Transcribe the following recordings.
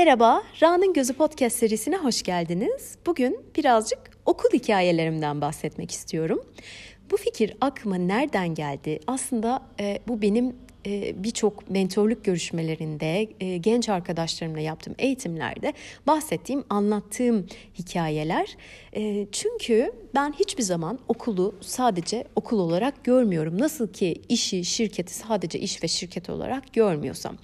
Merhaba, Ra'nın Gözü Podcast serisine hoş geldiniz. Bugün birazcık okul hikayelerimden bahsetmek istiyorum. Bu fikir aklıma nereden geldi? Aslında e, bu benim e, birçok mentorluk görüşmelerinde, e, genç arkadaşlarımla yaptığım eğitimlerde bahsettiğim, anlattığım hikayeler. E, çünkü ben hiçbir zaman okulu sadece okul olarak görmüyorum. Nasıl ki işi, şirketi sadece iş ve şirket olarak görmüyorsam.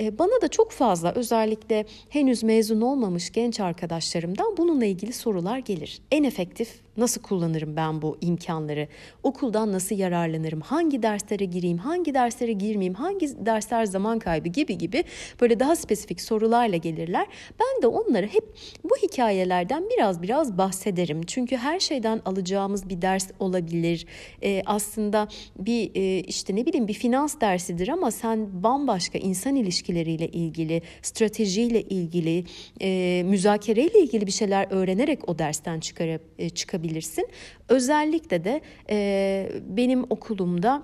E, bana da çok fazla özellikle henüz mezun olmamış genç arkadaşlarımdan bununla ilgili sorular gelir. En efektif Nasıl kullanırım ben bu imkanları? Okuldan nasıl yararlanırım? Hangi derslere gireyim? Hangi derslere girmeyeyim? Hangi dersler zaman kaybı gibi gibi böyle daha spesifik sorularla gelirler. Ben de onları hep bu hikayelerden biraz biraz bahsederim. Çünkü her şeyden alacağımız bir ders olabilir. Ee, aslında bir e, işte ne bileyim bir finans dersidir ama sen bambaşka insan ilişkileriyle ilgili, stratejiyle ilgili, e, müzakereyle ilgili bir şeyler öğrenerek o dersten çıkarıp e, çıkabilirsin yapabilirsin. Özellikle de e, benim okulumda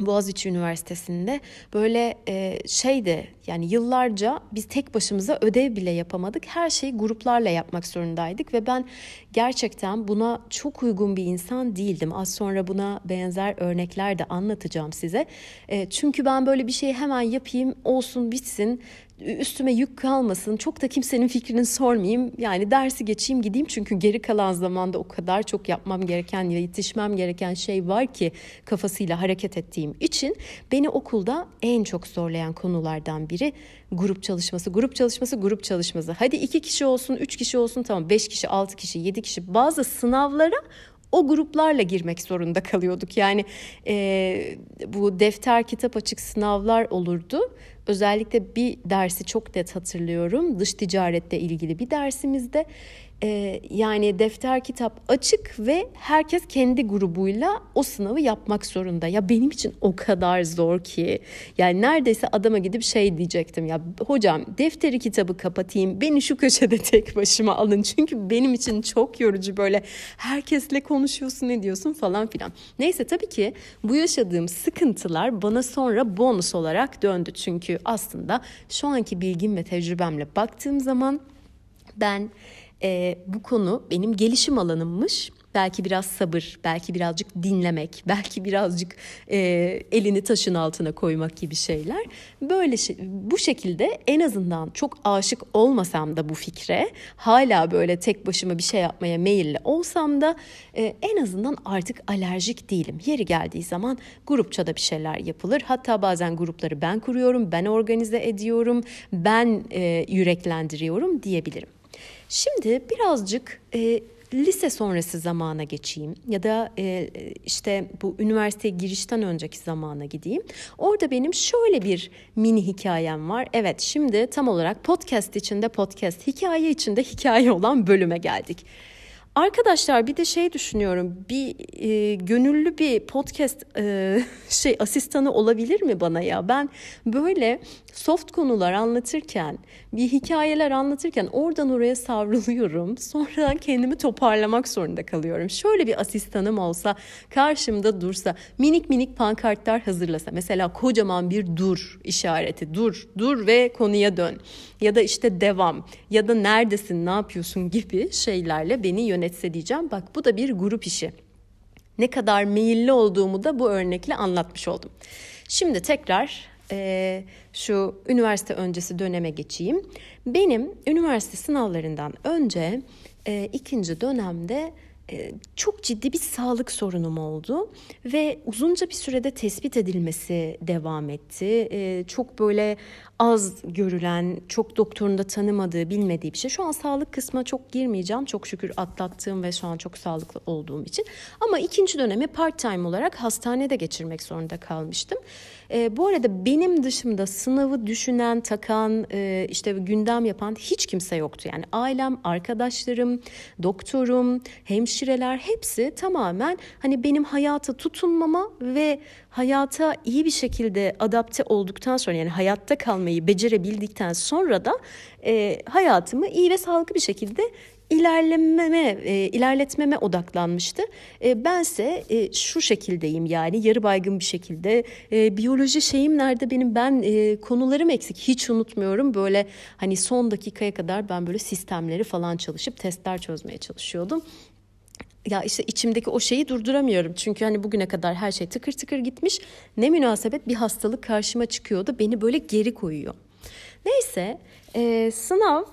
Boğaziçi Üniversitesi'nde böyle e, şeydi yani yıllarca biz tek başımıza ödev bile yapamadık. Her şeyi gruplarla yapmak zorundaydık ve ben gerçekten buna çok uygun bir insan değildim. Az sonra buna benzer örnekler de anlatacağım size. E, çünkü ben böyle bir şeyi hemen yapayım, olsun, bitsin üstüme yük kalmasın. Çok da kimsenin fikrini sormayayım. Yani dersi geçeyim gideyim çünkü geri kalan zamanda o kadar çok yapmam gereken yetişmem gereken şey var ki kafasıyla hareket ettiğim için beni okulda en çok zorlayan konulardan biri grup çalışması, grup çalışması, grup çalışması. Hadi iki kişi olsun, üç kişi olsun tamam beş kişi, altı kişi, yedi kişi bazı sınavlara o gruplarla girmek zorunda kalıyorduk. Yani e, bu defter kitap açık sınavlar olurdu. Özellikle bir dersi çok net hatırlıyorum. Dış ticarette ilgili bir dersimizde e, yani defter kitap açık ve herkes kendi grubuyla o sınavı yapmak zorunda. Ya benim için o kadar zor ki. Yani neredeyse adama gidip şey diyecektim ya hocam defteri kitabı kapatayım beni şu köşede tek başıma alın. Çünkü benim için çok yorucu böyle herkesle konuşuyorsun ne diyorsun falan filan. Neyse tabii ki bu yaşadığım sıkıntılar bana sonra bonus olarak döndü. Çünkü aslında şu anki bilgim ve tecrübemle baktığım zaman ben e, bu konu benim gelişim alanımmış. Belki biraz sabır, belki birazcık dinlemek, belki birazcık e, elini taşın altına koymak gibi şeyler. Böyle bu şekilde en azından çok aşık olmasam da bu fikre, hala böyle tek başıma bir şey yapmaya meyilli olsam da e, en azından artık alerjik değilim. Yeri geldiği zaman grupça da bir şeyler yapılır. Hatta bazen grupları ben kuruyorum, ben organize ediyorum, ben e, yüreklendiriyorum diyebilirim. Şimdi birazcık e, lise sonrası zamana geçeyim ya da e, işte bu üniversiteye girişten önceki zamana gideyim. Orada benim şöyle bir mini hikayem var. Evet şimdi tam olarak podcast içinde podcast, hikaye içinde hikaye olan bölüme geldik. Arkadaşlar bir de şey düşünüyorum. Bir e, gönüllü bir podcast e, şey asistanı olabilir mi bana ya? Ben böyle soft konular anlatırken, bir hikayeler anlatırken oradan oraya savruluyorum. Sonra kendimi toparlamak zorunda kalıyorum. Şöyle bir asistanım olsa, karşımda dursa, minik minik pankartlar hazırlasa. Mesela kocaman bir dur işareti. Dur, dur ve konuya dön. Ya da işte devam ya da neredesin, ne yapıyorsun gibi şeylerle beni yönetse diyeceğim. Bak bu da bir grup işi. Ne kadar meyilli olduğumu da bu örnekle anlatmış oldum. Şimdi tekrar e, şu üniversite öncesi döneme geçeyim. Benim üniversite sınavlarından önce e, ikinci dönemde çok ciddi bir sağlık sorunum oldu ve uzunca bir sürede tespit edilmesi devam etti. E, çok böyle az görülen, çok doktorun da tanımadığı, bilmediği bir şey. Şu an sağlık kısmına çok girmeyeceğim. Çok şükür atlattığım ve şu an çok sağlıklı olduğum için. Ama ikinci dönemi part time olarak hastanede geçirmek zorunda kalmıştım. E, bu arada benim dışımda sınavı düşünen, takan, e, işte gündem yapan hiç kimse yoktu. Yani ailem, arkadaşlarım, doktorum, hemşireler hepsi tamamen hani benim hayata tutunmama ve hayata iyi bir şekilde adapte olduktan sonra yani hayatta kalmayı becerebildikten sonra da e, hayatımı iyi ve sağlıklı bir şekilde ilerlememe, e, ilerletmeme odaklanmıştı. E, bense e, şu şekildeyim yani yarı baygın bir şekilde. E, biyoloji şeyim nerede benim ben e, konularım eksik hiç unutmuyorum. Böyle hani son dakikaya kadar ben böyle sistemleri falan çalışıp testler çözmeye çalışıyordum ya işte içimdeki o şeyi durduramıyorum. Çünkü hani bugüne kadar her şey tıkır tıkır gitmiş. Ne münasebet bir hastalık karşıma çıkıyordu. Beni böyle geri koyuyor. Neyse e, sınav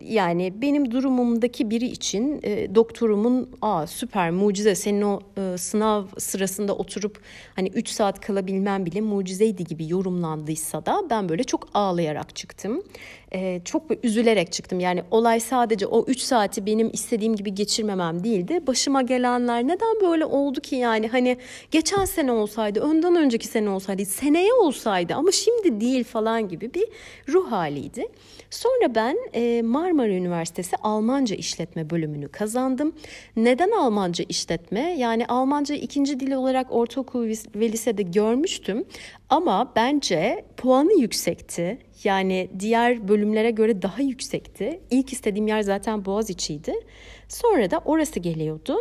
yani benim durumumdaki biri için e, doktorumun aa süper mucize senin o e, sınav sırasında oturup hani 3 saat kalabilmem bile mucizeydi gibi yorumlandıysa da ben böyle çok ağlayarak çıktım. E, çok üzülerek çıktım. Yani olay sadece o 3 saati benim istediğim gibi geçirmemem değildi. Başıma gelenler neden böyle oldu ki yani hani geçen sene olsaydı, önden önceki sene olsaydı, seneye olsaydı ama şimdi değil falan gibi bir ruh haliydi. Sonra ben e, Marmara Üniversitesi Almanca İşletme bölümünü kazandım. Neden Almanca işletme? Yani Almanca ikinci dil olarak ortaokul ve lisede görmüştüm. Ama bence puanı yüksekti. Yani diğer bölümlere göre daha yüksekti. İlk istediğim yer zaten Boğaziçi'ydi. Sonra da orası geliyordu.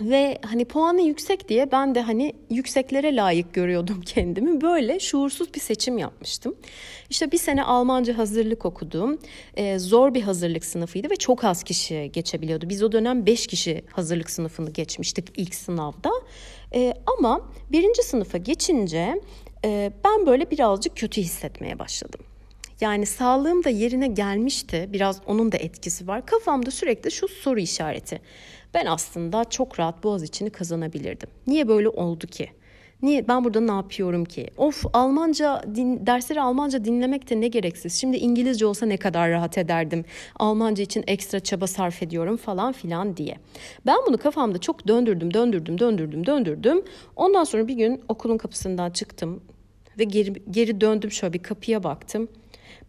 Ve hani puanı yüksek diye ben de hani yükseklere layık görüyordum kendimi. Böyle şuursuz bir seçim yapmıştım. İşte bir sene Almanca hazırlık okudum. Ee, zor bir hazırlık sınıfıydı ve çok az kişi geçebiliyordu. Biz o dönem 5 kişi hazırlık sınıfını geçmiştik ilk sınavda. Ee, ama birinci sınıfa geçince e, ben böyle birazcık kötü hissetmeye başladım. Yani sağlığım da yerine gelmişti. Biraz onun da etkisi var. Kafamda sürekli şu soru işareti. Ben aslında çok rahat boğaz içini kazanabilirdim. Niye böyle oldu ki? Niye ben burada ne yapıyorum ki? Of Almanca din, dersleri Almanca dinlemek de ne gereksiz. Şimdi İngilizce olsa ne kadar rahat ederdim. Almanca için ekstra çaba sarf ediyorum falan filan diye. Ben bunu kafamda çok döndürdüm, döndürdüm, döndürdüm, döndürdüm. Ondan sonra bir gün okulun kapısından çıktım ve geri, geri döndüm şöyle bir kapıya baktım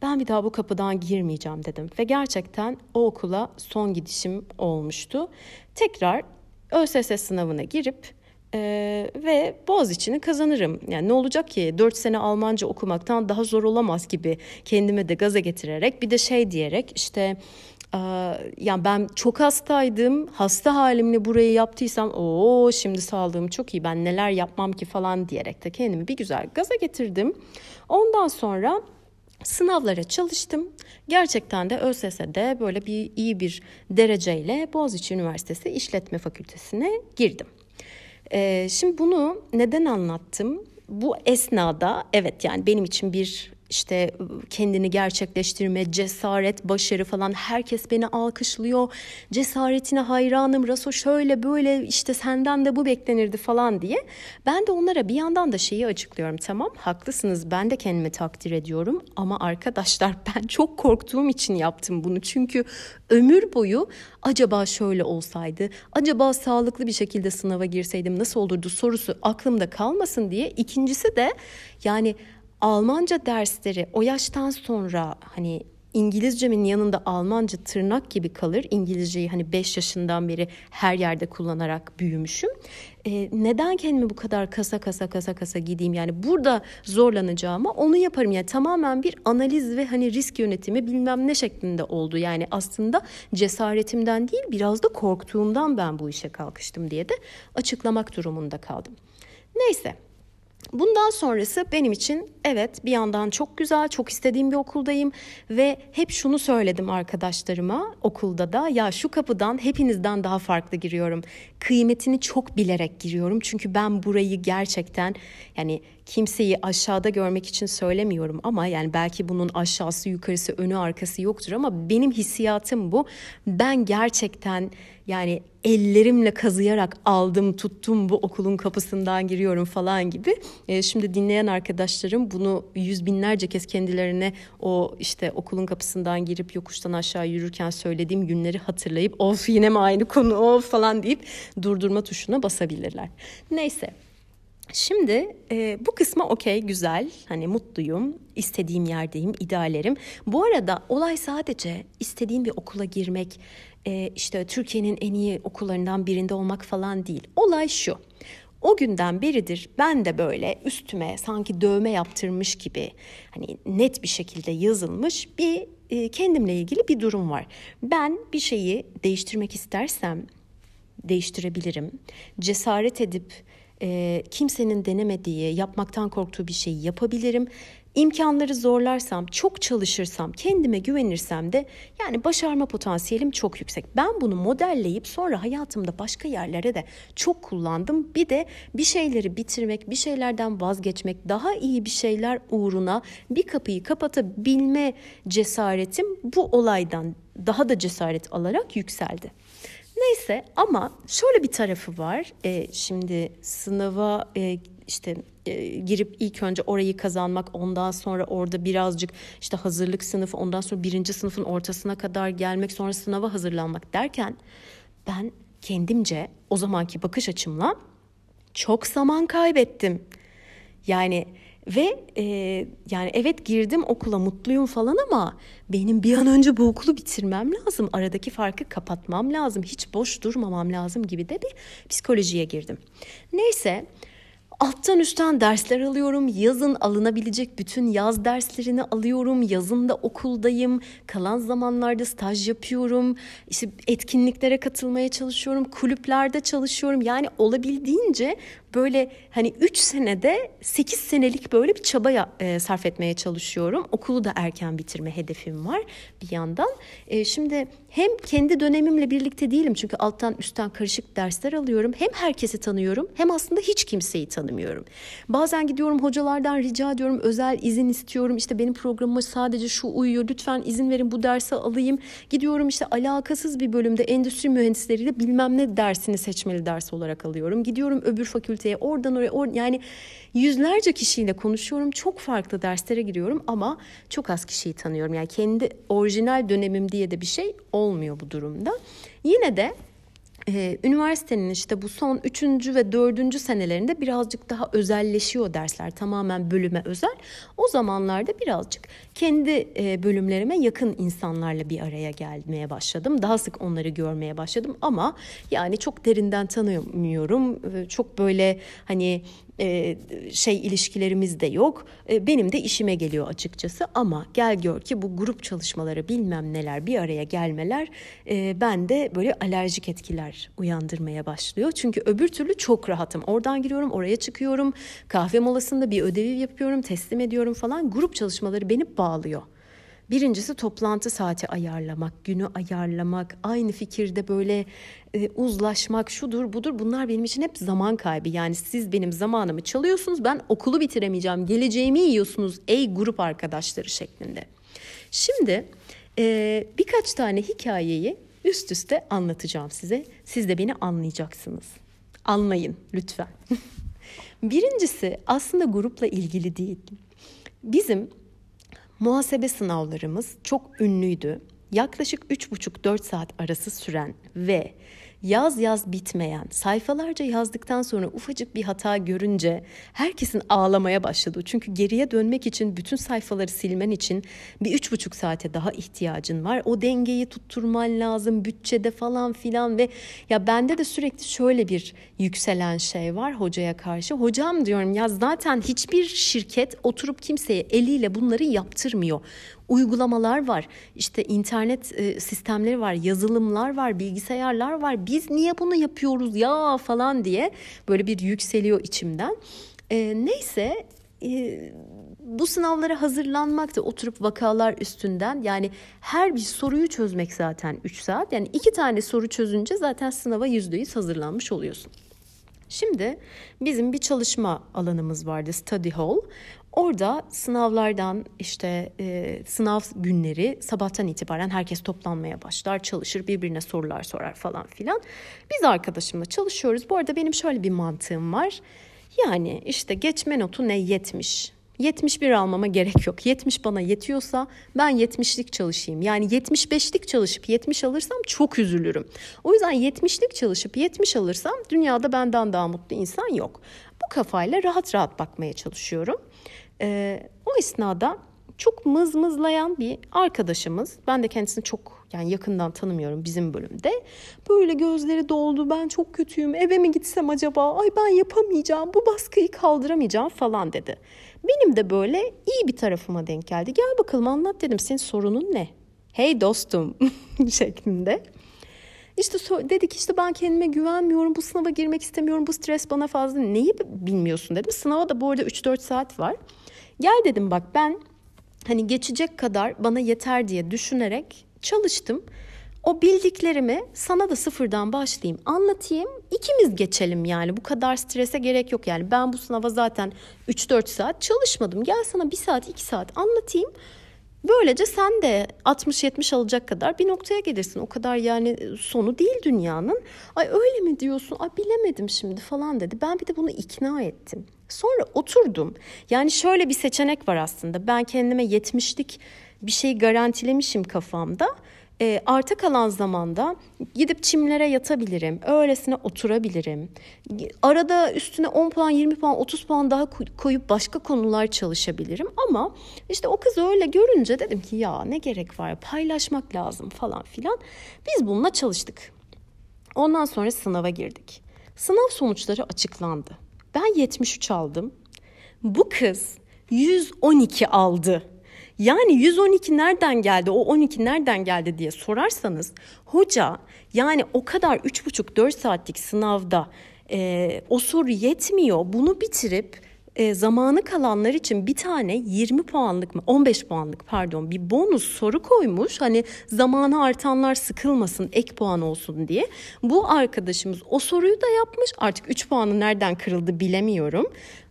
ben bir daha bu kapıdan girmeyeceğim dedim. Ve gerçekten o okula son gidişim olmuştu. Tekrar ÖSS sınavına girip e, ve Boğaziçi'ni kazanırım. Yani ne olacak ki 4 sene Almanca okumaktan daha zor olamaz gibi kendime de gaza getirerek bir de şey diyerek işte yani ben çok hastaydım. Hasta halimle burayı yaptıysam o şimdi sağlığım çok iyi. Ben neler yapmam ki falan diyerek de kendimi bir güzel gaza getirdim. Ondan sonra Sınavlara çalıştım. Gerçekten de ÖSS'de böyle bir iyi bir dereceyle Boğaziçi Üniversitesi İşletme Fakültesine girdim. Ee, şimdi bunu neden anlattım? Bu esnada evet yani benim için bir işte kendini gerçekleştirme, cesaret, başarı falan herkes beni alkışlıyor. Cesaretine hayranım. Raso şöyle böyle işte senden de bu beklenirdi falan diye. Ben de onlara bir yandan da şeyi açıklıyorum. Tamam haklısınız ben de kendimi takdir ediyorum ama arkadaşlar ben çok korktuğum için yaptım bunu. Çünkü ömür boyu acaba şöyle olsaydı, acaba sağlıklı bir şekilde sınava girseydim nasıl olurdu sorusu aklımda kalmasın diye. İkincisi de yani Almanca dersleri o yaştan sonra hani İngilizcemin yanında Almanca tırnak gibi kalır. İngilizceyi hani 5 yaşından beri her yerde kullanarak büyümüşüm. Ee, neden kendimi bu kadar kasa kasa kasa kasa gideyim? Yani burada zorlanacağıma onu yaparım. Yani tamamen bir analiz ve hani risk yönetimi bilmem ne şeklinde oldu. Yani aslında cesaretimden değil biraz da korktuğumdan ben bu işe kalkıştım diye de açıklamak durumunda kaldım. Neyse Bundan sonrası benim için evet bir yandan çok güzel, çok istediğim bir okuldayım ve hep şunu söyledim arkadaşlarıma okulda da ya şu kapıdan hepinizden daha farklı giriyorum. Kıymetini çok bilerek giriyorum çünkü ben burayı gerçekten yani kimseyi aşağıda görmek için söylemiyorum ama yani belki bunun aşağısı yukarısı önü arkası yoktur ama benim hissiyatım bu. Ben gerçekten yani ellerimle kazıyarak aldım tuttum bu okulun kapısından giriyorum falan gibi. E, şimdi dinleyen arkadaşlarım bunu yüz binlerce kez kendilerine o işte okulun kapısından girip yokuştan aşağı yürürken söylediğim günleri hatırlayıp of yine mi aynı konu of falan deyip durdurma tuşuna basabilirler. Neyse Şimdi e, bu kısma okey güzel hani mutluyum istediğim yerdeyim ideallerim. Bu arada olay sadece istediğim bir okula girmek e, işte Türkiye'nin en iyi okullarından birinde olmak falan değil. Olay şu O günden beridir ben de böyle üstüme sanki dövme yaptırmış gibi hani net bir şekilde yazılmış bir e, kendimle ilgili bir durum var. Ben bir şeyi değiştirmek istersem değiştirebilirim. Cesaret edip e, kimsenin denemediği, yapmaktan korktuğu bir şeyi yapabilirim. İmkanları zorlarsam, çok çalışırsam, kendime güvenirsem de yani başarma potansiyelim çok yüksek. Ben bunu modelleyip sonra hayatımda başka yerlere de çok kullandım. Bir de bir şeyleri bitirmek, bir şeylerden vazgeçmek, daha iyi bir şeyler uğruna bir kapıyı kapatabilme cesaretim bu olaydan daha da cesaret alarak yükseldi. Neyse ama şöyle bir tarafı var. E, şimdi sınava e, işte e, girip ilk önce orayı kazanmak ondan sonra orada birazcık işte hazırlık sınıfı ondan sonra birinci sınıfın ortasına kadar gelmek sonra sınava hazırlanmak derken ben kendimce o zamanki bakış açımla çok zaman kaybettim. Yani ve e, yani evet girdim okula mutluyum falan ama benim bir an önce bu okulu bitirmem lazım. Aradaki farkı kapatmam lazım. Hiç boş durmamam lazım gibi de bir psikolojiye girdim. Neyse alttan üstten dersler alıyorum. Yazın alınabilecek bütün yaz derslerini alıyorum. Yazın da okuldayım. Kalan zamanlarda staj yapıyorum. İşte etkinliklere katılmaya çalışıyorum. Kulüplerde çalışıyorum. Yani olabildiğince böyle hani 3 senede 8 senelik böyle bir çaba e, sarf etmeye çalışıyorum. Okulu da erken bitirme hedefim var bir yandan. E, şimdi hem kendi dönemimle birlikte değilim çünkü alttan üstten karışık dersler alıyorum. Hem herkesi tanıyorum hem aslında hiç kimseyi tanımıyorum. Bazen gidiyorum hocalardan rica ediyorum özel izin istiyorum. İşte benim programıma sadece şu uyuyor lütfen izin verin bu dersi alayım. Gidiyorum işte alakasız bir bölümde endüstri mühendisleriyle bilmem ne dersini seçmeli ders olarak alıyorum. Gidiyorum öbür fakülte fakülteye, oradan oraya, or yani yüzlerce kişiyle konuşuyorum. Çok farklı derslere giriyorum ama çok az kişiyi tanıyorum. Yani kendi orijinal dönemim diye de bir şey olmuyor bu durumda. Yine de ee, üniversitenin işte bu son üçüncü ve dördüncü senelerinde birazcık daha özelleşiyor dersler tamamen bölüme özel. O zamanlarda birazcık kendi e, bölümlerime yakın insanlarla bir araya gelmeye başladım. Daha sık onları görmeye başladım ama yani çok derinden tanımıyorum. Ee, çok böyle hani e, şey ilişkilerimiz de yok. E, benim de işime geliyor açıkçası ama gel gör ki bu grup çalışmaları bilmem neler bir araya gelmeler e, bende böyle alerjik etkiler uyandırmaya başlıyor. Çünkü öbür türlü çok rahatım. Oradan giriyorum, oraya çıkıyorum. Kahve molasında bir ödevi yapıyorum, teslim ediyorum falan. Grup çalışmaları beni bağlıyor. Birincisi toplantı saati ayarlamak, günü ayarlamak, aynı fikirde böyle e, uzlaşmak, şudur budur bunlar benim için hep zaman kaybı. Yani siz benim zamanımı çalıyorsunuz, ben okulu bitiremeyeceğim, geleceğimi yiyorsunuz ey grup arkadaşları şeklinde. Şimdi e, birkaç tane hikayeyi üst üste anlatacağım size. Siz de beni anlayacaksınız. Anlayın lütfen. Birincisi aslında grupla ilgili değil. Bizim Muhasebe sınavlarımız çok ünlüydü. Yaklaşık 3,5-4 saat arası süren ve yaz yaz bitmeyen, sayfalarca yazdıktan sonra ufacık bir hata görünce herkesin ağlamaya başladı. Çünkü geriye dönmek için bütün sayfaları silmen için bir üç buçuk saate daha ihtiyacın var. O dengeyi tutturman lazım bütçede falan filan ve ya bende de sürekli şöyle bir yükselen şey var hocaya karşı. Hocam diyorum ya zaten hiçbir şirket oturup kimseye eliyle bunları yaptırmıyor uygulamalar var. İşte internet e, sistemleri var, yazılımlar var, bilgisayarlar var. Biz niye bunu yapıyoruz ya falan diye böyle bir yükseliyor içimden. E, neyse e, bu sınavlara hazırlanmak da oturup vakalar üstünden yani her bir soruyu çözmek zaten 3 saat. Yani iki tane soru çözünce zaten sınava %100 hazırlanmış oluyorsun. Şimdi bizim bir çalışma alanımız vardı study hall. Orada sınavlardan işte e, sınav günleri sabahtan itibaren herkes toplanmaya başlar, çalışır, birbirine sorular sorar falan filan. Biz arkadaşımla çalışıyoruz. Bu arada benim şöyle bir mantığım var. Yani işte geçme notu ne 70. 71 almama gerek yok. 70 bana yetiyorsa ben 70'lik çalışayım. Yani 75'lik çalışıp 70 alırsam çok üzülürüm. O yüzden 70'lik çalışıp 70 alırsam dünyada benden daha mutlu insan yok. Bu kafayla rahat rahat bakmaya çalışıyorum. Ee, o esnada çok mızmızlayan bir arkadaşımız. Ben de kendisini çok Yani yakından tanımıyorum bizim bölümde. Böyle gözleri doldu. Ben çok kötüyüm. Eve mi gitsem acaba? Ay ben yapamayacağım. Bu baskıyı kaldıramayacağım falan dedi. Benim de böyle iyi bir tarafıma denk geldi. Gel bakalım anlat dedim. Senin sorunun ne? Hey dostum şeklinde. İşte dedik işte ben kendime güvenmiyorum, bu sınava girmek istemiyorum, bu stres bana fazla. Neyi bilmiyorsun dedim. Sınava da bu arada 3-4 saat var. Gel dedim bak ben hani geçecek kadar bana yeter diye düşünerek çalıştım. O bildiklerimi sana da sıfırdan başlayayım, anlatayım. İkimiz geçelim yani. Bu kadar strese gerek yok yani. Ben bu sınava zaten 3-4 saat çalışmadım. Gel sana 1 saat, 2 saat anlatayım. Böylece sen de 60-70 alacak kadar bir noktaya gelirsin. O kadar yani sonu değil dünyanın. Ay öyle mi diyorsun? Ay bilemedim şimdi falan dedi. Ben bir de bunu ikna ettim. Sonra oturdum. Yani şöyle bir seçenek var aslında. Ben kendime 70'lik bir şey garantilemişim kafamda. E, arta kalan zamanda gidip çimlere yatabilirim. Öylesine oturabilirim. Arada üstüne 10 puan, 20 puan, 30 puan daha koyup başka konular çalışabilirim. Ama işte o kız öyle görünce dedim ki ya ne gerek var paylaşmak lazım falan filan. Biz bununla çalıştık. Ondan sonra sınava girdik. Sınav sonuçları açıklandı. Ben 73 aldım. Bu kız 112 aldı. Yani 112 nereden geldi, o 12 nereden geldi diye sorarsanız hoca yani o kadar 3,5-4 saatlik sınavda e, o soru yetmiyor. Bunu bitirip e, zamanı kalanlar için bir tane 20 puanlık mı 15 puanlık pardon bir bonus soru koymuş. Hani zamanı artanlar sıkılmasın ek puan olsun diye. Bu arkadaşımız o soruyu da yapmış artık 3 puanı nereden kırıldı bilemiyorum.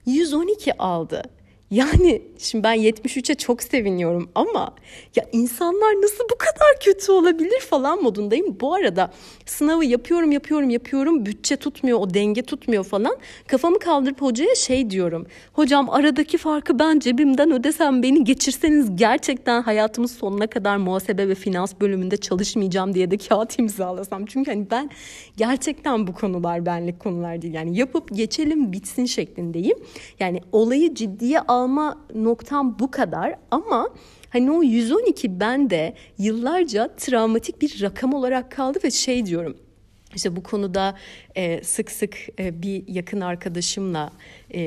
112 aldı. Yani şimdi ben 73'e çok seviniyorum ama ya insanlar nasıl bu kadar kötü olabilir falan modundayım. Bu arada sınavı yapıyorum yapıyorum yapıyorum bütçe tutmuyor o denge tutmuyor falan. Kafamı kaldırıp hocaya şey diyorum. Hocam aradaki farkı ben cebimden ödesem beni geçirseniz gerçekten hayatımın sonuna kadar muhasebe ve finans bölümünde çalışmayacağım diye de kağıt imzalasam. Çünkü hani ben gerçekten bu konular benlik konular değil. Yani yapıp geçelim bitsin şeklindeyim. Yani olayı ciddiye al alma noktam bu kadar ama hani o 112 bende yıllarca travmatik bir rakam olarak kaldı ve şey diyorum işte bu konuda e, sık sık e, bir yakın arkadaşımla e,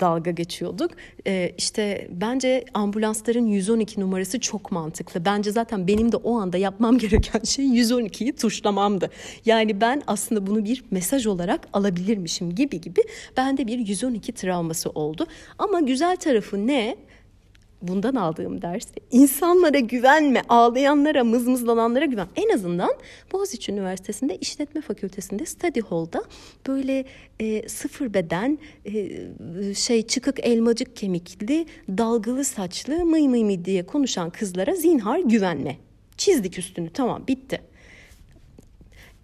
dalga geçiyorduk. E, işte bence ambulansların 112 numarası çok mantıklı. Bence zaten benim de o anda yapmam gereken şey 112'yi tuşlamamdı. Yani ben aslında bunu bir mesaj olarak alabilirmişim gibi gibi. Bende bir 112 travması oldu. Ama güzel tarafı ne? Bundan aldığım ders insanlara güvenme, ağlayanlara, mızmızlananlara güven. En azından Boğaziçi Üniversitesi'nde İşletme Fakültesi'nde study hall'da böyle e, sıfır beden, e, şey çıkık elmacık kemikli, dalgalı saçlı, mıy mıy mıy diye konuşan kızlara zinhar güvenme. Çizdik üstünü tamam bitti.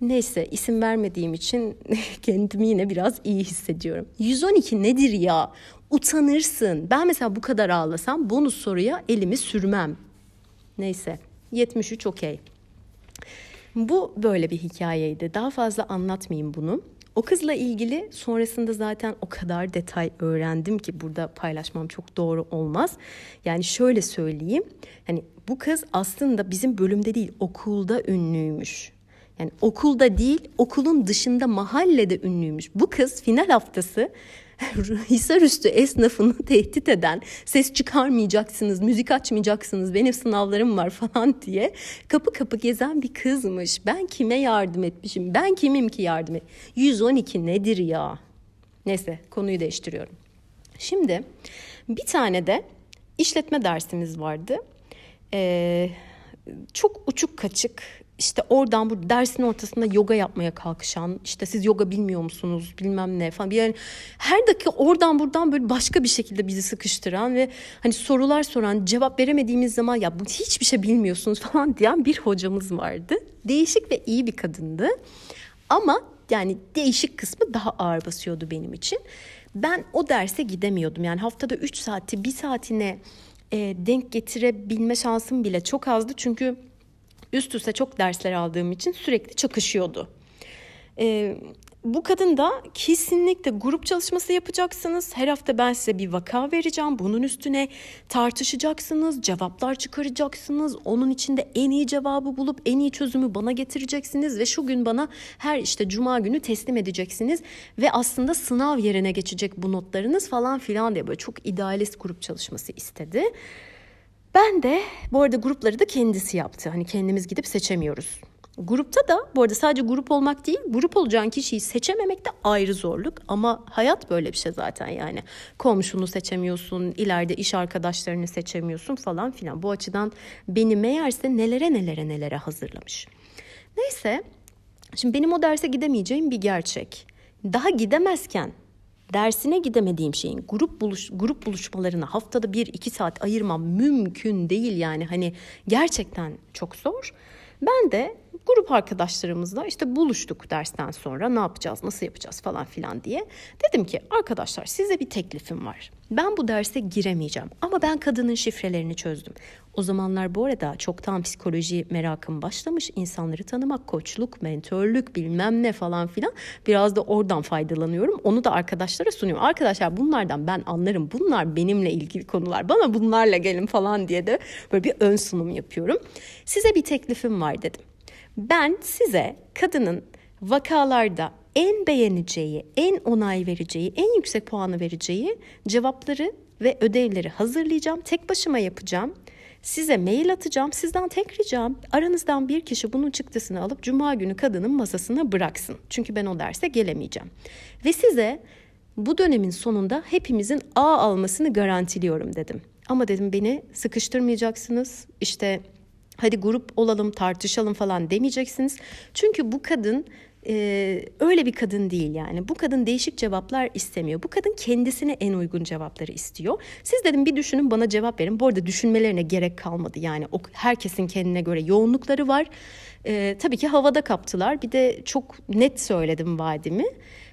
Neyse isim vermediğim için kendimi yine biraz iyi hissediyorum. 112 nedir ya? Utanırsın. Ben mesela bu kadar ağlasam bonus soruya elimi sürmem. Neyse 73 okey. Bu böyle bir hikayeydi. Daha fazla anlatmayayım bunu. O kızla ilgili sonrasında zaten o kadar detay öğrendim ki burada paylaşmam çok doğru olmaz. Yani şöyle söyleyeyim. Hani bu kız aslında bizim bölümde değil okulda ünlüymüş. Yani okulda değil, okulun dışında mahallede ünlüymüş. Bu kız final haftası Hisarüstü esnafını tehdit eden, ses çıkarmayacaksınız, müzik açmayacaksınız, benim sınavlarım var falan diye kapı kapı gezen bir kızmış. Ben kime yardım etmişim? Ben kimim ki yardım et? 112 nedir ya? Neyse konuyu değiştiriyorum. Şimdi bir tane de işletme dersimiz vardı. Ee, çok uçuk kaçık işte oradan bu dersin ortasında yoga yapmaya kalkışan işte siz yoga bilmiyor musunuz bilmem ne falan yani her dakika oradan buradan böyle başka bir şekilde bizi sıkıştıran ve hani sorular soran cevap veremediğimiz zaman ya bu hiçbir şey bilmiyorsunuz falan diyen bir hocamız vardı. Değişik ve iyi bir kadındı ama yani değişik kısmı daha ağır basıyordu benim için. Ben o derse gidemiyordum yani haftada 3 saati bir saatine e, denk getirebilme şansım bile çok azdı çünkü üst üste çok dersler aldığım için sürekli çakışıyordu. Ee, bu kadın da kesinlikle grup çalışması yapacaksınız. Her hafta ben size bir vaka vereceğim. Bunun üstüne tartışacaksınız, cevaplar çıkaracaksınız. Onun içinde en iyi cevabı bulup en iyi çözümü bana getireceksiniz ve şu gün bana her işte cuma günü teslim edeceksiniz ve aslında sınav yerine geçecek bu notlarınız falan filan diye böyle çok idealist grup çalışması istedi. Ben de bu arada grupları da kendisi yaptı. Hani kendimiz gidip seçemiyoruz. Grupta da bu arada sadece grup olmak değil, grup olacağın kişiyi seçememek de ayrı zorluk. Ama hayat böyle bir şey zaten yani. Komşunu seçemiyorsun, ileride iş arkadaşlarını seçemiyorsun falan filan. Bu açıdan beni meğerse nelere nelere nelere hazırlamış. Neyse, şimdi benim o derse gidemeyeceğim bir gerçek. Daha gidemezken dersine gidemediğim şeyin grup buluş grup buluşmalarına haftada bir iki saat ayırmam mümkün değil yani hani gerçekten çok zor. Ben de grup arkadaşlarımızla işte buluştuk dersten sonra ne yapacağız, nasıl yapacağız falan filan diye. Dedim ki arkadaşlar size bir teklifim var. Ben bu derse giremeyeceğim ama ben kadının şifrelerini çözdüm. O zamanlar bu arada çoktan psikoloji merakım başlamış. insanları tanımak, koçluk, mentörlük bilmem ne falan filan. Biraz da oradan faydalanıyorum. Onu da arkadaşlara sunuyorum. Arkadaşlar bunlardan ben anlarım. Bunlar benimle ilgili konular. Bana bunlarla gelin falan diye de böyle bir ön sunum yapıyorum. Size bir teklifim var dedim. Ben size kadının vakalarda en beğeneceği, en onay vereceği, en yüksek puanı vereceği cevapları ve ödevleri hazırlayacağım. Tek başıma yapacağım. Size mail atacağım. Sizden tek ricam aranızdan bir kişi bunun çıktısını alıp cuma günü kadının masasına bıraksın. Çünkü ben o derse gelemeyeceğim. Ve size bu dönemin sonunda hepimizin A almasını garantiliyorum dedim. Ama dedim beni sıkıştırmayacaksınız. İşte hadi grup olalım tartışalım falan demeyeceksiniz. Çünkü bu kadın e, öyle bir kadın değil yani. Bu kadın değişik cevaplar istemiyor. Bu kadın kendisine en uygun cevapları istiyor. Siz dedim bir düşünün bana cevap verin. Bu arada düşünmelerine gerek kalmadı. Yani o, herkesin kendine göre yoğunlukları var. E, tabii ki havada kaptılar. Bir de çok net söyledim vaadimi.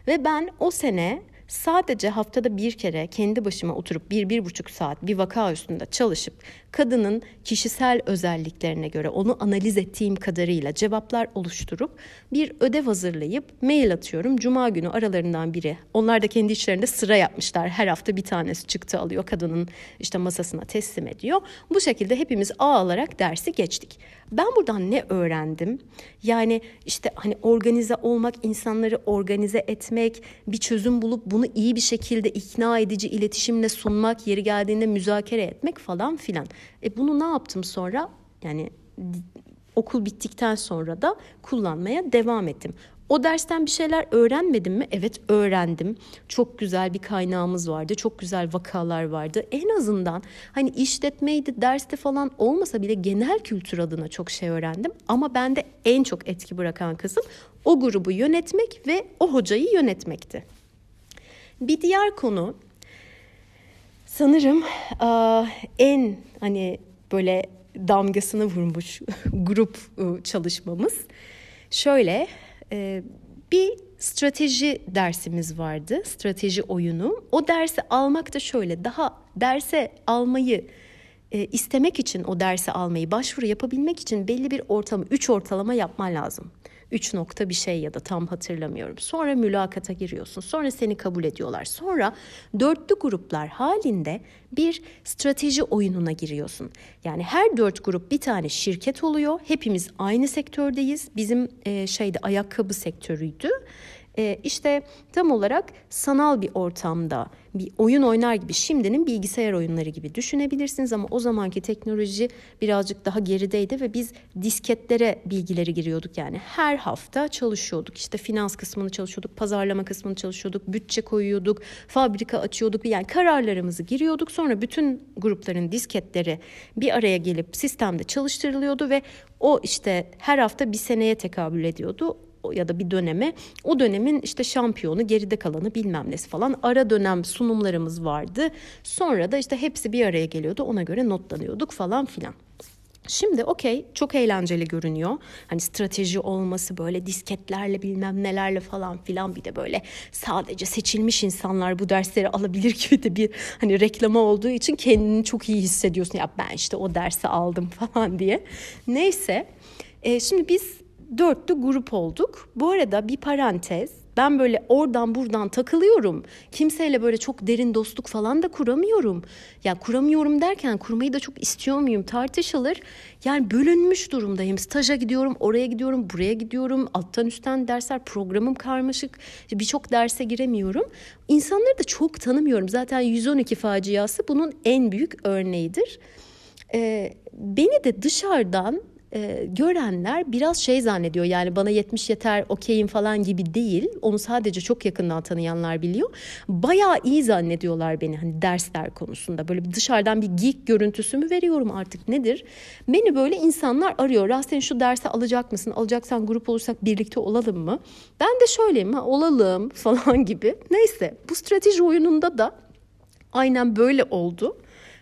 Ve ben o sene Sadece haftada bir kere kendi başıma oturup bir, bir buçuk saat bir vaka üstünde çalışıp kadının kişisel özelliklerine göre onu analiz ettiğim kadarıyla cevaplar oluşturup bir ödev hazırlayıp mail atıyorum. Cuma günü aralarından biri. Onlar da kendi işlerinde sıra yapmışlar. Her hafta bir tanesi çıktı alıyor kadının işte masasına teslim ediyor. Bu şekilde hepimiz A alarak dersi geçtik. Ben buradan ne öğrendim? Yani işte hani organize olmak, insanları organize etmek, bir çözüm bulup bunu iyi bir şekilde ikna edici iletişimle sunmak, yeri geldiğinde müzakere etmek falan filan. E bunu ne yaptım sonra? Yani okul bittikten sonra da kullanmaya devam ettim. O dersten bir şeyler öğrenmedim mi? Evet öğrendim. Çok güzel bir kaynağımız vardı. Çok güzel vakalar vardı. En azından hani işletmeydi, derste falan olmasa bile genel kültür adına çok şey öğrendim. Ama bende en çok etki bırakan kısım o grubu yönetmek ve o hocayı yönetmekti. Bir diğer konu sanırım en hani böyle damgasını vurmuş grup çalışmamız. Şöyle e, bir strateji dersimiz vardı. Strateji oyunu. O dersi almak da şöyle daha derse almayı e, istemek için o dersi almayı başvuru yapabilmek için belli bir ortamı 3 ortalama yapman lazım. 3 nokta bir şey ya da tam hatırlamıyorum. Sonra mülakata giriyorsun. Sonra seni kabul ediyorlar. Sonra dörtlü gruplar halinde bir strateji oyununa giriyorsun. Yani her dört grup bir tane şirket oluyor. Hepimiz aynı sektördeyiz. Bizim e, şeyde ayakkabı sektörüydü. E, işte tam olarak sanal bir ortamda bir oyun oynar gibi şimdinin bilgisayar oyunları gibi düşünebilirsiniz ama o zamanki teknoloji birazcık daha gerideydi ve biz disketlere bilgileri giriyorduk yani. Her hafta çalışıyorduk. İşte finans kısmını çalışıyorduk pazarlama kısmını çalışıyorduk bütçe koyuyorduk fabrika açıyorduk. Yani kararlarımızı giriyorduk. Sonra bütün grupların disketleri bir araya gelip sistemde çalıştırılıyordu ve o işte her hafta bir seneye tekabül ediyordu ya da bir döneme o dönemin işte şampiyonu geride kalanı bilmem nesi falan ara dönem sunumlarımız vardı. Sonra da işte hepsi bir araya geliyordu ona göre notlanıyorduk falan filan. Şimdi okey çok eğlenceli görünüyor. Hani strateji olması böyle disketlerle bilmem nelerle falan filan bir de böyle sadece seçilmiş insanlar bu dersleri alabilir gibi de bir hani reklama olduğu için kendini çok iyi hissediyorsun. Ya ben işte o dersi aldım falan diye. Neyse e, şimdi biz dörtlü grup olduk. Bu arada bir parantez. Ben böyle oradan buradan takılıyorum. Kimseyle böyle çok derin dostluk falan da kuramıyorum. Ya kuramıyorum derken kurmayı da çok istiyor muyum tartışılır. Yani bölünmüş durumdayım. Staja gidiyorum, oraya gidiyorum, buraya gidiyorum. Alttan üstten dersler, programım karmaşık. Birçok derse giremiyorum. İnsanları da çok tanımıyorum. Zaten 112 faciası bunun en büyük örneğidir. Ee, beni de dışarıdan e, görenler biraz şey zannediyor yani bana 70 yeter okeyim falan gibi değil. Onu sadece çok yakından tanıyanlar biliyor. Bayağı iyi zannediyorlar beni hani dersler konusunda. Böyle dışarıdan bir geek görüntüsü mü veriyorum artık nedir? Beni böyle insanlar arıyor. Rasten şu dersi alacak mısın? Alacaksan grup olursak birlikte olalım mı? Ben de şöyleyim olalım falan gibi. Neyse bu strateji oyununda da aynen böyle oldu.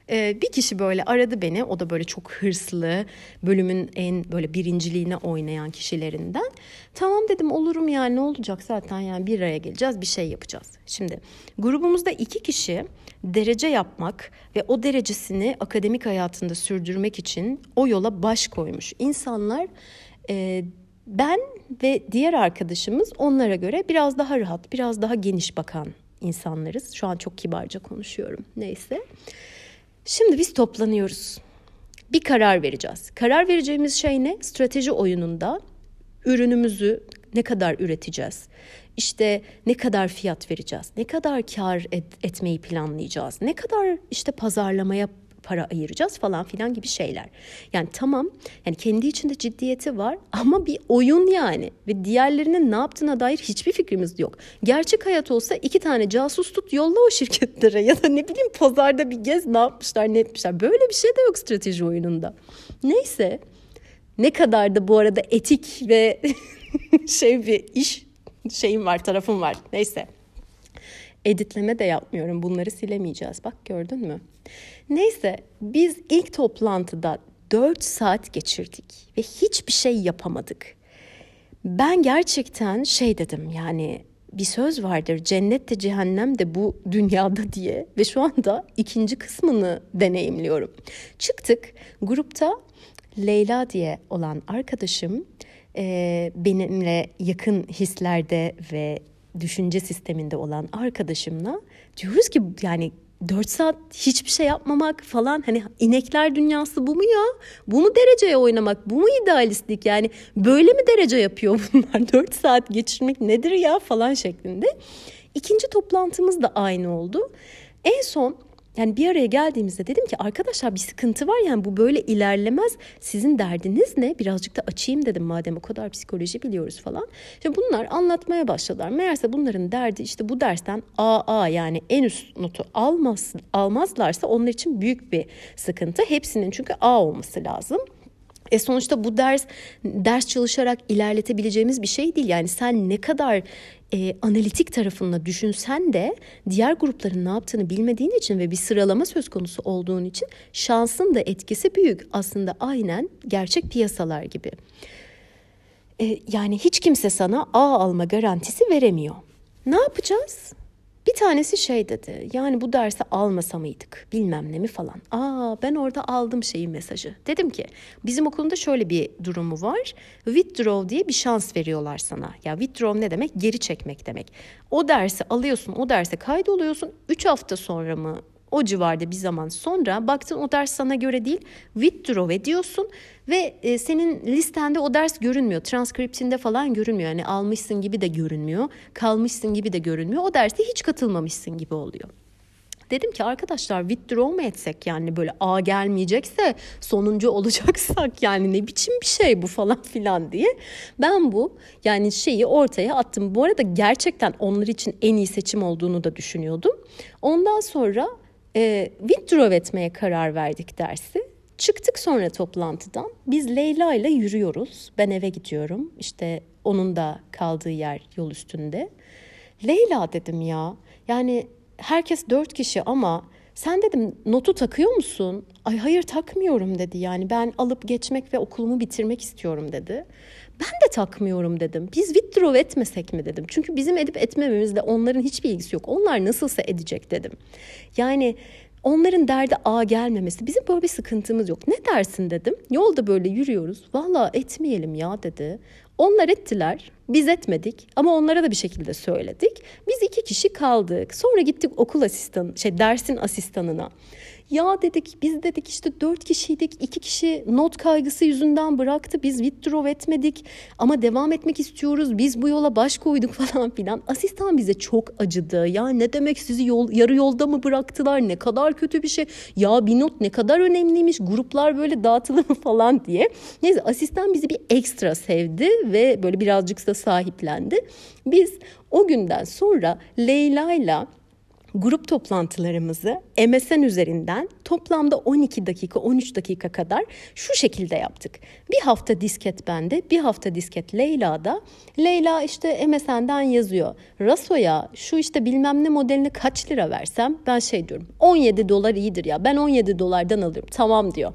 Ee, bir kişi böyle aradı beni. O da böyle çok hırslı, bölümün en böyle birinciliğine oynayan kişilerinden. Tamam dedim olurum yani ne olacak zaten yani bir araya geleceğiz bir şey yapacağız. Şimdi grubumuzda iki kişi derece yapmak ve o derecesini akademik hayatında sürdürmek için o yola baş koymuş insanlar. E, ben ve diğer arkadaşımız onlara göre biraz daha rahat, biraz daha geniş bakan insanlarız. Şu an çok kibarca konuşuyorum. Neyse. Şimdi biz toplanıyoruz. Bir karar vereceğiz. Karar vereceğimiz şey ne? Strateji oyununda ürünümüzü ne kadar üreteceğiz? İşte ne kadar fiyat vereceğiz? Ne kadar kar et, etmeyi planlayacağız? Ne kadar işte pazarlamaya para ayıracağız falan filan gibi şeyler. Yani tamam yani kendi içinde ciddiyeti var ama bir oyun yani ve diğerlerinin ne yaptığına dair hiçbir fikrimiz yok. Gerçek hayat olsa iki tane casus tut yolla o şirketlere ya da ne bileyim pazarda bir gez ne yapmışlar ne etmişler. Böyle bir şey de yok strateji oyununda. Neyse ne kadar da bu arada etik ve şey bir iş şeyim var tarafım var neyse. Editleme de yapmıyorum bunları silemeyeceğiz bak gördün mü? Neyse biz ilk toplantıda 4 saat geçirdik ve hiçbir şey yapamadık. Ben gerçekten şey dedim yani bir söz vardır cennet de cehennem de bu dünyada diye ve şu anda ikinci kısmını deneyimliyorum. Çıktık grupta Leyla diye olan arkadaşım e, benimle yakın hislerde ve düşünce sisteminde olan arkadaşımla diyoruz ki yani 4 saat hiçbir şey yapmamak falan hani inekler dünyası bu mu ya? Bu mu dereceye oynamak? Bu mu idealistlik? Yani böyle mi derece yapıyor bunlar? 4 saat geçirmek nedir ya falan şeklinde. İkinci toplantımız da aynı oldu. En son yani bir araya geldiğimizde dedim ki arkadaşlar bir sıkıntı var yani bu böyle ilerlemez. Sizin derdiniz ne? Birazcık da açayım dedim madem o kadar psikoloji biliyoruz falan. Şimdi bunlar anlatmaya başladılar. Meğerse bunların derdi işte bu dersten AA yani en üst notu almaz, almazlarsa onlar için büyük bir sıkıntı. Hepsinin çünkü A olması lazım. E sonuçta bu ders ders çalışarak ilerletebileceğimiz bir şey değil. Yani sen ne kadar e, analitik tarafında düşünsen de diğer grupların ne yaptığını bilmediğin için ve bir sıralama söz konusu olduğun için şansın da etkisi büyük. Aslında aynen gerçek piyasalar gibi. E, yani hiç kimse sana A alma garantisi veremiyor. Ne yapacağız? Bir tanesi şey dedi yani bu dersi almasa mıydık bilmem ne mi falan. Aa ben orada aldım şeyi mesajı. Dedim ki bizim okulunda şöyle bir durumu var. Withdraw diye bir şans veriyorlar sana. Ya withdraw ne demek? Geri çekmek demek. O dersi alıyorsun o derse kaydoluyorsun. 3 hafta sonra mı o civarda bir zaman sonra baktın o ders sana göre değil withdraw ediyorsun ve e, senin listende o ders görünmüyor. Transkriptinde falan görünmüyor. Yani almışsın gibi de görünmüyor. Kalmışsın gibi de görünmüyor. O derste hiç katılmamışsın gibi oluyor. Dedim ki arkadaşlar withdraw mu etsek yani böyle A gelmeyecekse sonuncu olacaksak yani ne biçim bir şey bu falan filan diye. Ben bu yani şeyi ortaya attım. Bu arada gerçekten onlar için en iyi seçim olduğunu da düşünüyordum. Ondan sonra e, withdraw etmeye karar verdik dersi. Çıktık sonra toplantıdan. Biz Leyla ile yürüyoruz. Ben eve gidiyorum. İşte onun da kaldığı yer yol üstünde. Leyla dedim ya. Yani herkes dört kişi ama sen dedim notu takıyor musun? Ay hayır takmıyorum dedi. Yani ben alıp geçmek ve okulumu bitirmek istiyorum dedi. Ben de takmıyorum dedim. Biz withdraw etmesek mi dedim. Çünkü bizim edip etmememizle onların hiçbir ilgisi yok. Onlar nasılsa edecek dedim. Yani onların derdi A gelmemesi. Bizim böyle bir sıkıntımız yok. Ne dersin dedim. Yolda böyle yürüyoruz. Valla etmeyelim ya dedi. Onlar ettiler, biz etmedik ama onlara da bir şekilde söyledik. Biz iki kişi kaldık. Sonra gittik okul asistan, şey dersin asistanına. Ya dedik biz dedik işte dört kişiydik iki kişi not kaygısı yüzünden bıraktı biz withdraw etmedik ama devam etmek istiyoruz biz bu yola baş koyduk falan filan. Asistan bize çok acıdı ya ne demek sizi yol, yarı yolda mı bıraktılar ne kadar kötü bir şey ya bir not ne kadar önemliymiş gruplar böyle dağıtılır mı falan diye. Neyse asistan bizi bir ekstra sevdi ve böyle birazcık da sahiplendi. Biz o günden sonra Leyla ile grup toplantılarımızı MSN üzerinden toplamda 12 dakika 13 dakika kadar şu şekilde yaptık. Bir hafta disket bende, bir hafta disket Leyla'da. Leyla işte MSN'den yazıyor. Raso'ya şu işte bilmem ne modeline kaç lira versem ben şey diyorum 17 dolar iyidir ya ben 17 dolardan alıyorum tamam diyor.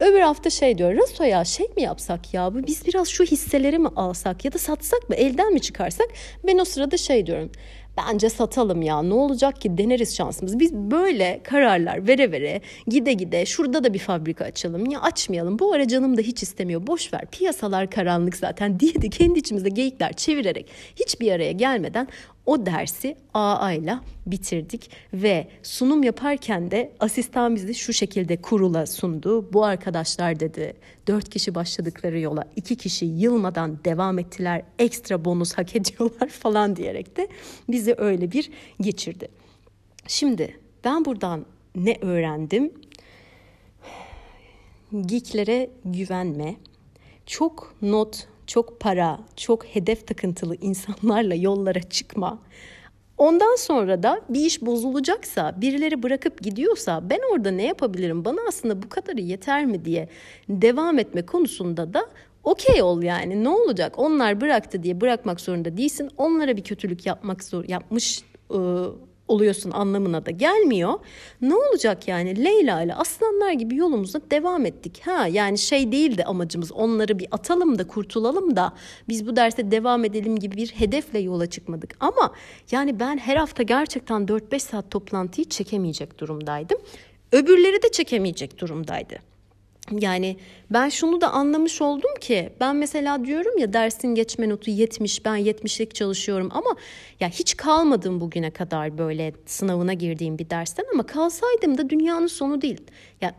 Öbür hafta şey diyor Raso'ya şey mi yapsak ya biz biraz şu hisseleri mi alsak ya da satsak mı elden mi çıkarsak ben o sırada şey diyorum bence satalım ya. Ne olacak ki? Deneriz şansımız. Biz böyle kararlar vere vere gide gide şurada da bir fabrika açalım. Ya açmayalım. Bu ara canım da hiç istemiyor. Boş ver. Piyasalar karanlık zaten diye de kendi içimizde geyikler çevirerek hiçbir araya gelmeden o dersi AA ile bitirdik ve sunum yaparken de asistan bizi şu şekilde kurula sundu. Bu arkadaşlar dedi dört kişi başladıkları yola iki kişi yılmadan devam ettiler ekstra bonus hak ediyorlar falan diyerek de bizi öyle bir geçirdi. Şimdi ben buradan ne öğrendim? Geeklere güvenme. Çok not çok para, çok hedef takıntılı insanlarla yollara çıkma. Ondan sonra da bir iş bozulacaksa, birileri bırakıp gidiyorsa ben orada ne yapabilirim? Bana aslında bu kadarı yeter mi diye devam etme konusunda da okey ol yani. Ne olacak? Onlar bıraktı diye bırakmak zorunda değilsin. Onlara bir kötülük yapmak zor yapmış ıı, oluyorsun anlamına da gelmiyor. Ne olacak yani Leyla ile aslanlar gibi yolumuza devam ettik. Ha yani şey değildi amacımız onları bir atalım da kurtulalım da biz bu derse devam edelim gibi bir hedefle yola çıkmadık. Ama yani ben her hafta gerçekten 4-5 saat toplantıyı çekemeyecek durumdaydım. Öbürleri de çekemeyecek durumdaydı. Yani ben şunu da anlamış oldum ki ben mesela diyorum ya dersin geçme notu 70 ben 70'lik çalışıyorum ama ya hiç kalmadım bugüne kadar böyle sınavına girdiğim bir dersten ama kalsaydım da dünyanın sonu değil. Ya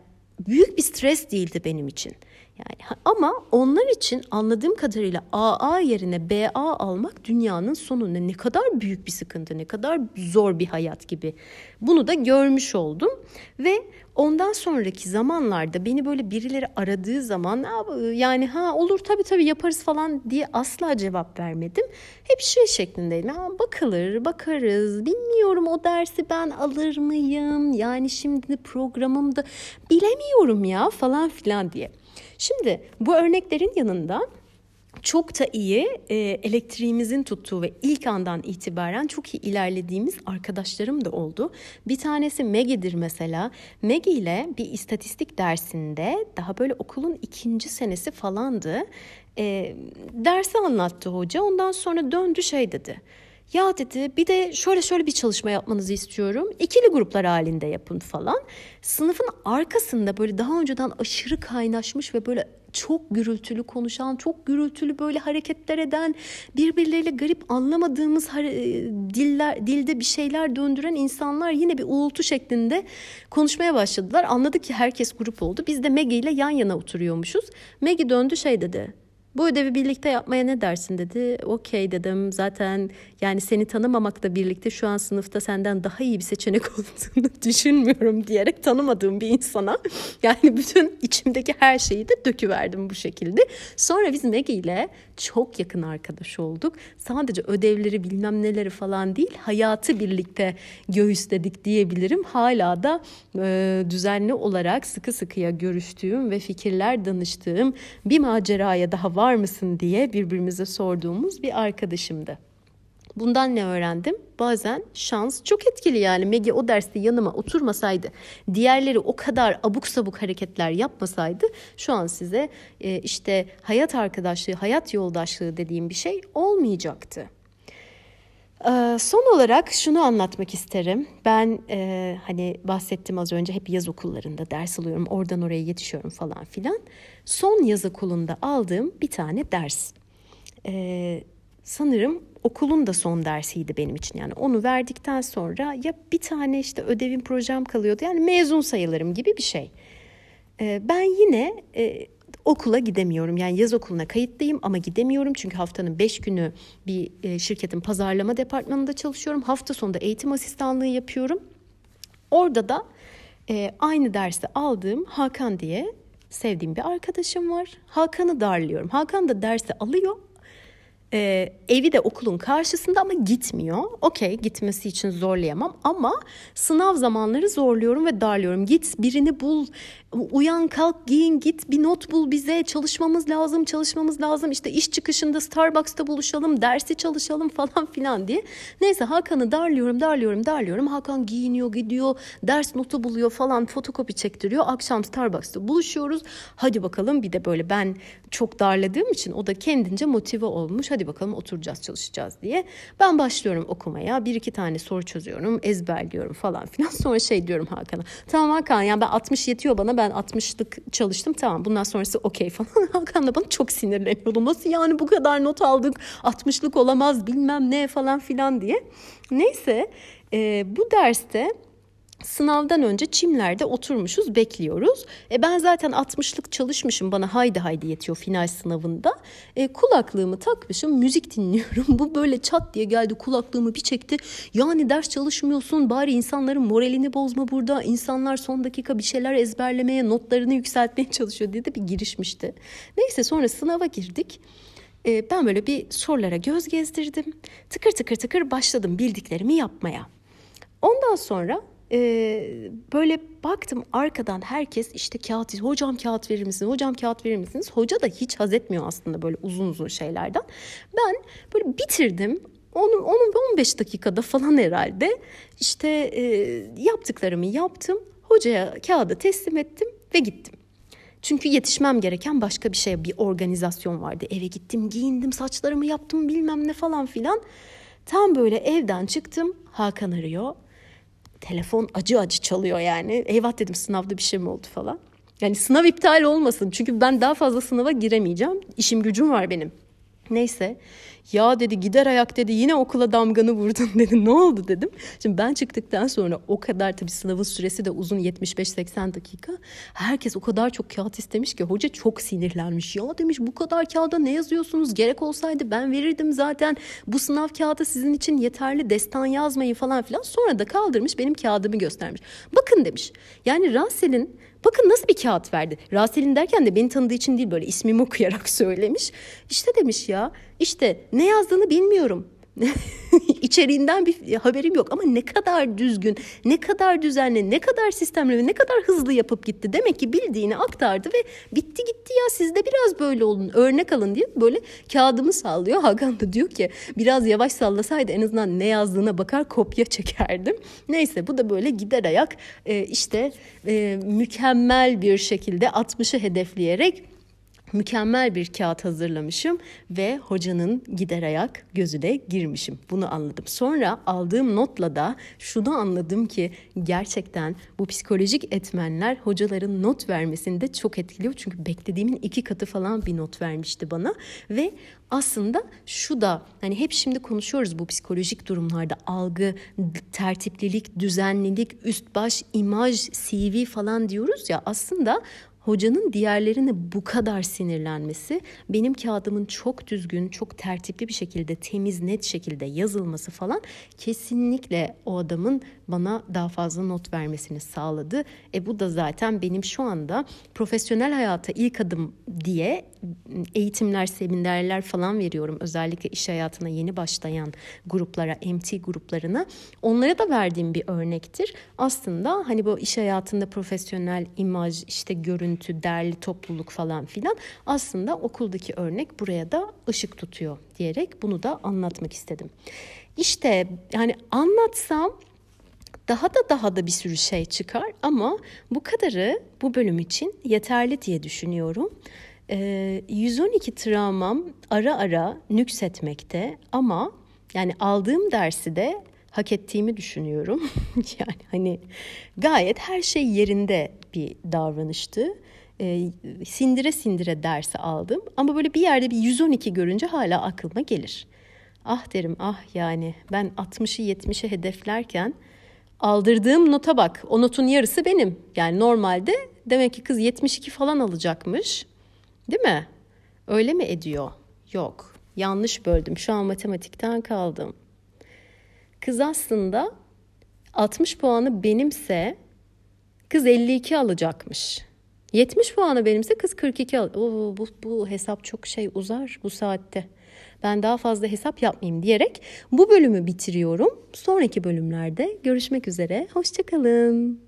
büyük bir stres değildi benim için. Yani ama onlar için anladığım kadarıyla AA yerine BA almak dünyanın sonu ne, ne kadar büyük bir sıkıntı, ne kadar zor bir hayat gibi. Bunu da görmüş oldum ve ondan sonraki zamanlarda beni böyle birileri aradığı zaman yani ha olur tabii tabii yaparız falan diye asla cevap vermedim. Hep şey şeklindeydim. Ha, bakılır, bakarız. Bilmiyorum o dersi ben alır mıyım? Yani şimdi programımda bilemiyorum ya falan filan diye. Şimdi bu örneklerin yanında çok da iyi e, elektriğimizin tuttuğu ve ilk andan itibaren çok iyi ilerlediğimiz arkadaşlarım da oldu. Bir tanesi Maggie'dir mesela. Maggie ile bir istatistik dersinde daha böyle okulun ikinci senesi falandı. E, dersi anlattı hoca ondan sonra döndü şey dedi. Ya dedi bir de şöyle şöyle bir çalışma yapmanızı istiyorum. İkili gruplar halinde yapın falan. Sınıfın arkasında böyle daha önceden aşırı kaynaşmış ve böyle çok gürültülü konuşan, çok gürültülü böyle hareketler eden, birbirleriyle garip anlamadığımız diller, dilde bir şeyler döndüren insanlar yine bir uğultu şeklinde konuşmaya başladılar. Anladık ki herkes grup oldu. Biz de Maggie ile yan yana oturuyormuşuz. Maggie döndü şey dedi. Bu ödevi birlikte yapmaya ne dersin dedi. Okey dedim. Zaten yani seni tanımamakla birlikte şu an sınıfta senden daha iyi bir seçenek olduğunu düşünmüyorum diyerek tanımadığım bir insana yani bütün içimdeki her şeyi de döküverdim bu şekilde. Sonra biz Maggie ile çok yakın arkadaş olduk. Sadece ödevleri bilmem neleri falan değil hayatı birlikte göğüsledik diyebilirim. Hala da e, düzenli olarak sıkı sıkıya görüştüğüm ve fikirler danıştığım bir maceraya daha var mısın diye birbirimize sorduğumuz bir arkadaşımdı. Bundan ne öğrendim? Bazen şans çok etkili yani. Megi o derste yanıma oturmasaydı, diğerleri o kadar abuk sabuk hareketler yapmasaydı şu an size e, işte hayat arkadaşlığı, hayat yoldaşlığı dediğim bir şey olmayacaktı. Ee, son olarak şunu anlatmak isterim. Ben e, hani bahsettim az önce hep yaz okullarında ders alıyorum. Oradan oraya yetişiyorum falan filan. Son yaz okulunda aldığım bir tane ders e, sanırım okulun da son dersiydi benim için. Yani onu verdikten sonra ya bir tane işte ödevim projem kalıyordu. Yani mezun sayılırım gibi bir şey. E, ben yine e, okula gidemiyorum. Yani yaz okuluna kayıtlıyım ama gidemiyorum. Çünkü haftanın beş günü bir e, şirketin pazarlama departmanında çalışıyorum. Hafta sonunda eğitim asistanlığı yapıyorum. Orada da e, aynı dersi aldığım Hakan diye sevdiğim bir arkadaşım var. Hakan'ı darlıyorum. Hakan da dersi alıyor ee, evi de okulun karşısında ama gitmiyor. Okey gitmesi için zorlayamam ama sınav zamanları zorluyorum ve darlıyorum. Git birini bul, uyan kalk giyin git bir not bul bize çalışmamız lazım çalışmamız lazım. İşte iş çıkışında Starbucks'ta buluşalım dersi çalışalım falan filan diye. Neyse Hakan'ı darlıyorum darlıyorum darlıyorum. Hakan giyiniyor gidiyor ders notu buluyor falan fotokopi çektiriyor. Akşam Starbucks'ta buluşuyoruz. Hadi bakalım bir de böyle ben çok darladığım için o da kendince motive olmuş. Hadi bakalım oturacağız çalışacağız diye. Ben başlıyorum okumaya. Bir iki tane soru çözüyorum, ezberliyorum falan filan. Sonra şey diyorum Hakan'a. Tamam Hakan yani ben 60 yetiyor bana. Ben 60'lık çalıştım. Tamam bundan sonrası okey falan. Hakan da bana çok sinirleniyordu. Nasıl yani bu kadar not aldık? 60'lık olamaz bilmem ne falan filan diye. Neyse e, bu derste Sınavdan önce çimlerde oturmuşuz bekliyoruz. E ben zaten 60'lık çalışmışım bana haydi haydi yetiyor final sınavında. E, kulaklığımı takmışım müzik dinliyorum. Bu böyle çat diye geldi kulaklığımı bir çekti. Yani ders çalışmıyorsun bari insanların moralini bozma burada. İnsanlar son dakika bir şeyler ezberlemeye notlarını yükseltmeye çalışıyor diye de bir girişmişti. Neyse sonra sınava girdik. E, ben böyle bir sorulara göz gezdirdim. Tıkır tıkır tıkır başladım bildiklerimi yapmaya. Ondan sonra ee, böyle baktım arkadan herkes işte kağıt hocam kağıt verir misiniz? Hocam kağıt verir misiniz? Hoca da hiç haz etmiyor aslında böyle uzun uzun şeylerden. Ben böyle bitirdim. Onun, onun 15 dakikada falan herhalde işte e, yaptıklarımı yaptım. Hocaya kağıdı teslim ettim ve gittim. Çünkü yetişmem gereken başka bir şey bir organizasyon vardı. Eve gittim giyindim saçlarımı yaptım bilmem ne falan filan. Tam böyle evden çıktım. Hakan arıyor telefon acı acı çalıyor yani. Eyvah dedim sınavda bir şey mi oldu falan. Yani sınav iptal olmasın. Çünkü ben daha fazla sınava giremeyeceğim. İşim gücüm var benim. Neyse ya dedi gider ayak dedi yine okula damganı vurdun dedi ne oldu dedim. Şimdi ben çıktıktan sonra o kadar tabii sınavın süresi de uzun 75-80 dakika. Herkes o kadar çok kağıt istemiş ki hoca çok sinirlenmiş. Ya demiş bu kadar kağıda ne yazıyorsunuz gerek olsaydı ben verirdim zaten. Bu sınav kağıdı sizin için yeterli destan yazmayın falan filan. Sonra da kaldırmış benim kağıdımı göstermiş. Bakın demiş yani Russell'in Bakın nasıl bir kağıt verdi. Raselin derken de beni tanıdığı için değil böyle ismimi okuyarak söylemiş. İşte demiş ya işte ne yazdığını bilmiyorum. içeriğinden bir haberim yok ama ne kadar düzgün, ne kadar düzenli, ne kadar sistemli ve ne kadar hızlı yapıp gitti. Demek ki bildiğini aktardı ve bitti gitti ya siz de biraz böyle olun, örnek alın diye böyle kağıdımı sallıyor. Hakan da diyor ki biraz yavaş sallasaydı en azından ne yazdığına bakar kopya çekerdim. Neyse bu da böyle gider ayak e, işte e, mükemmel bir şekilde 60'ı hedefleyerek mükemmel bir kağıt hazırlamışım ve hocanın gider ayak gözüne girmişim. Bunu anladım. Sonra aldığım notla da şunu anladım ki gerçekten bu psikolojik etmenler hocaların not vermesinde çok etkiliyor. Çünkü beklediğimin iki katı falan bir not vermişti bana ve aslında şu da hani hep şimdi konuşuyoruz bu psikolojik durumlarda algı, tertiplilik, düzenlilik, üst baş, imaj, CV falan diyoruz ya aslında hocanın diğerlerine bu kadar sinirlenmesi, benim kağıdımın çok düzgün, çok tertipli bir şekilde, temiz, net şekilde yazılması falan kesinlikle o adamın bana daha fazla not vermesini sağladı. E bu da zaten benim şu anda profesyonel hayata ilk adım diye eğitimler, seminerler falan veriyorum. Özellikle iş hayatına yeni başlayan gruplara, MT gruplarına. Onlara da verdiğim bir örnektir. Aslında hani bu iş hayatında profesyonel imaj, işte görüntü, derli topluluk falan filan aslında okuldaki örnek buraya da ışık tutuyor diyerek bunu da anlatmak istedim. İşte yani anlatsam daha da daha da bir sürü şey çıkar ama bu kadarı bu bölüm için yeterli diye düşünüyorum. 112 ee, travmam ara ara nüksetmekte ama yani aldığım dersi de hak ettiğimi düşünüyorum. yani hani gayet her şey yerinde bir davranıştı. E, sindire sindire dersi aldım. Ama böyle bir yerde bir 112 görünce hala aklıma gelir. Ah derim ah yani ben 60'ı 70'i hedeflerken aldırdığım nota bak. O notun yarısı benim. Yani normalde demek ki kız 72 falan alacakmış. Değil mi? Öyle mi ediyor? Yok. Yanlış böldüm. Şu an matematikten kaldım. Kız aslında 60 puanı benimse kız 52 alacakmış. 70 puanı benimse kız 42 al. Oo, bu, bu hesap çok şey uzar bu saatte. Ben daha fazla hesap yapmayayım diyerek bu bölümü bitiriyorum. Sonraki bölümlerde görüşmek üzere. Hoşçakalın.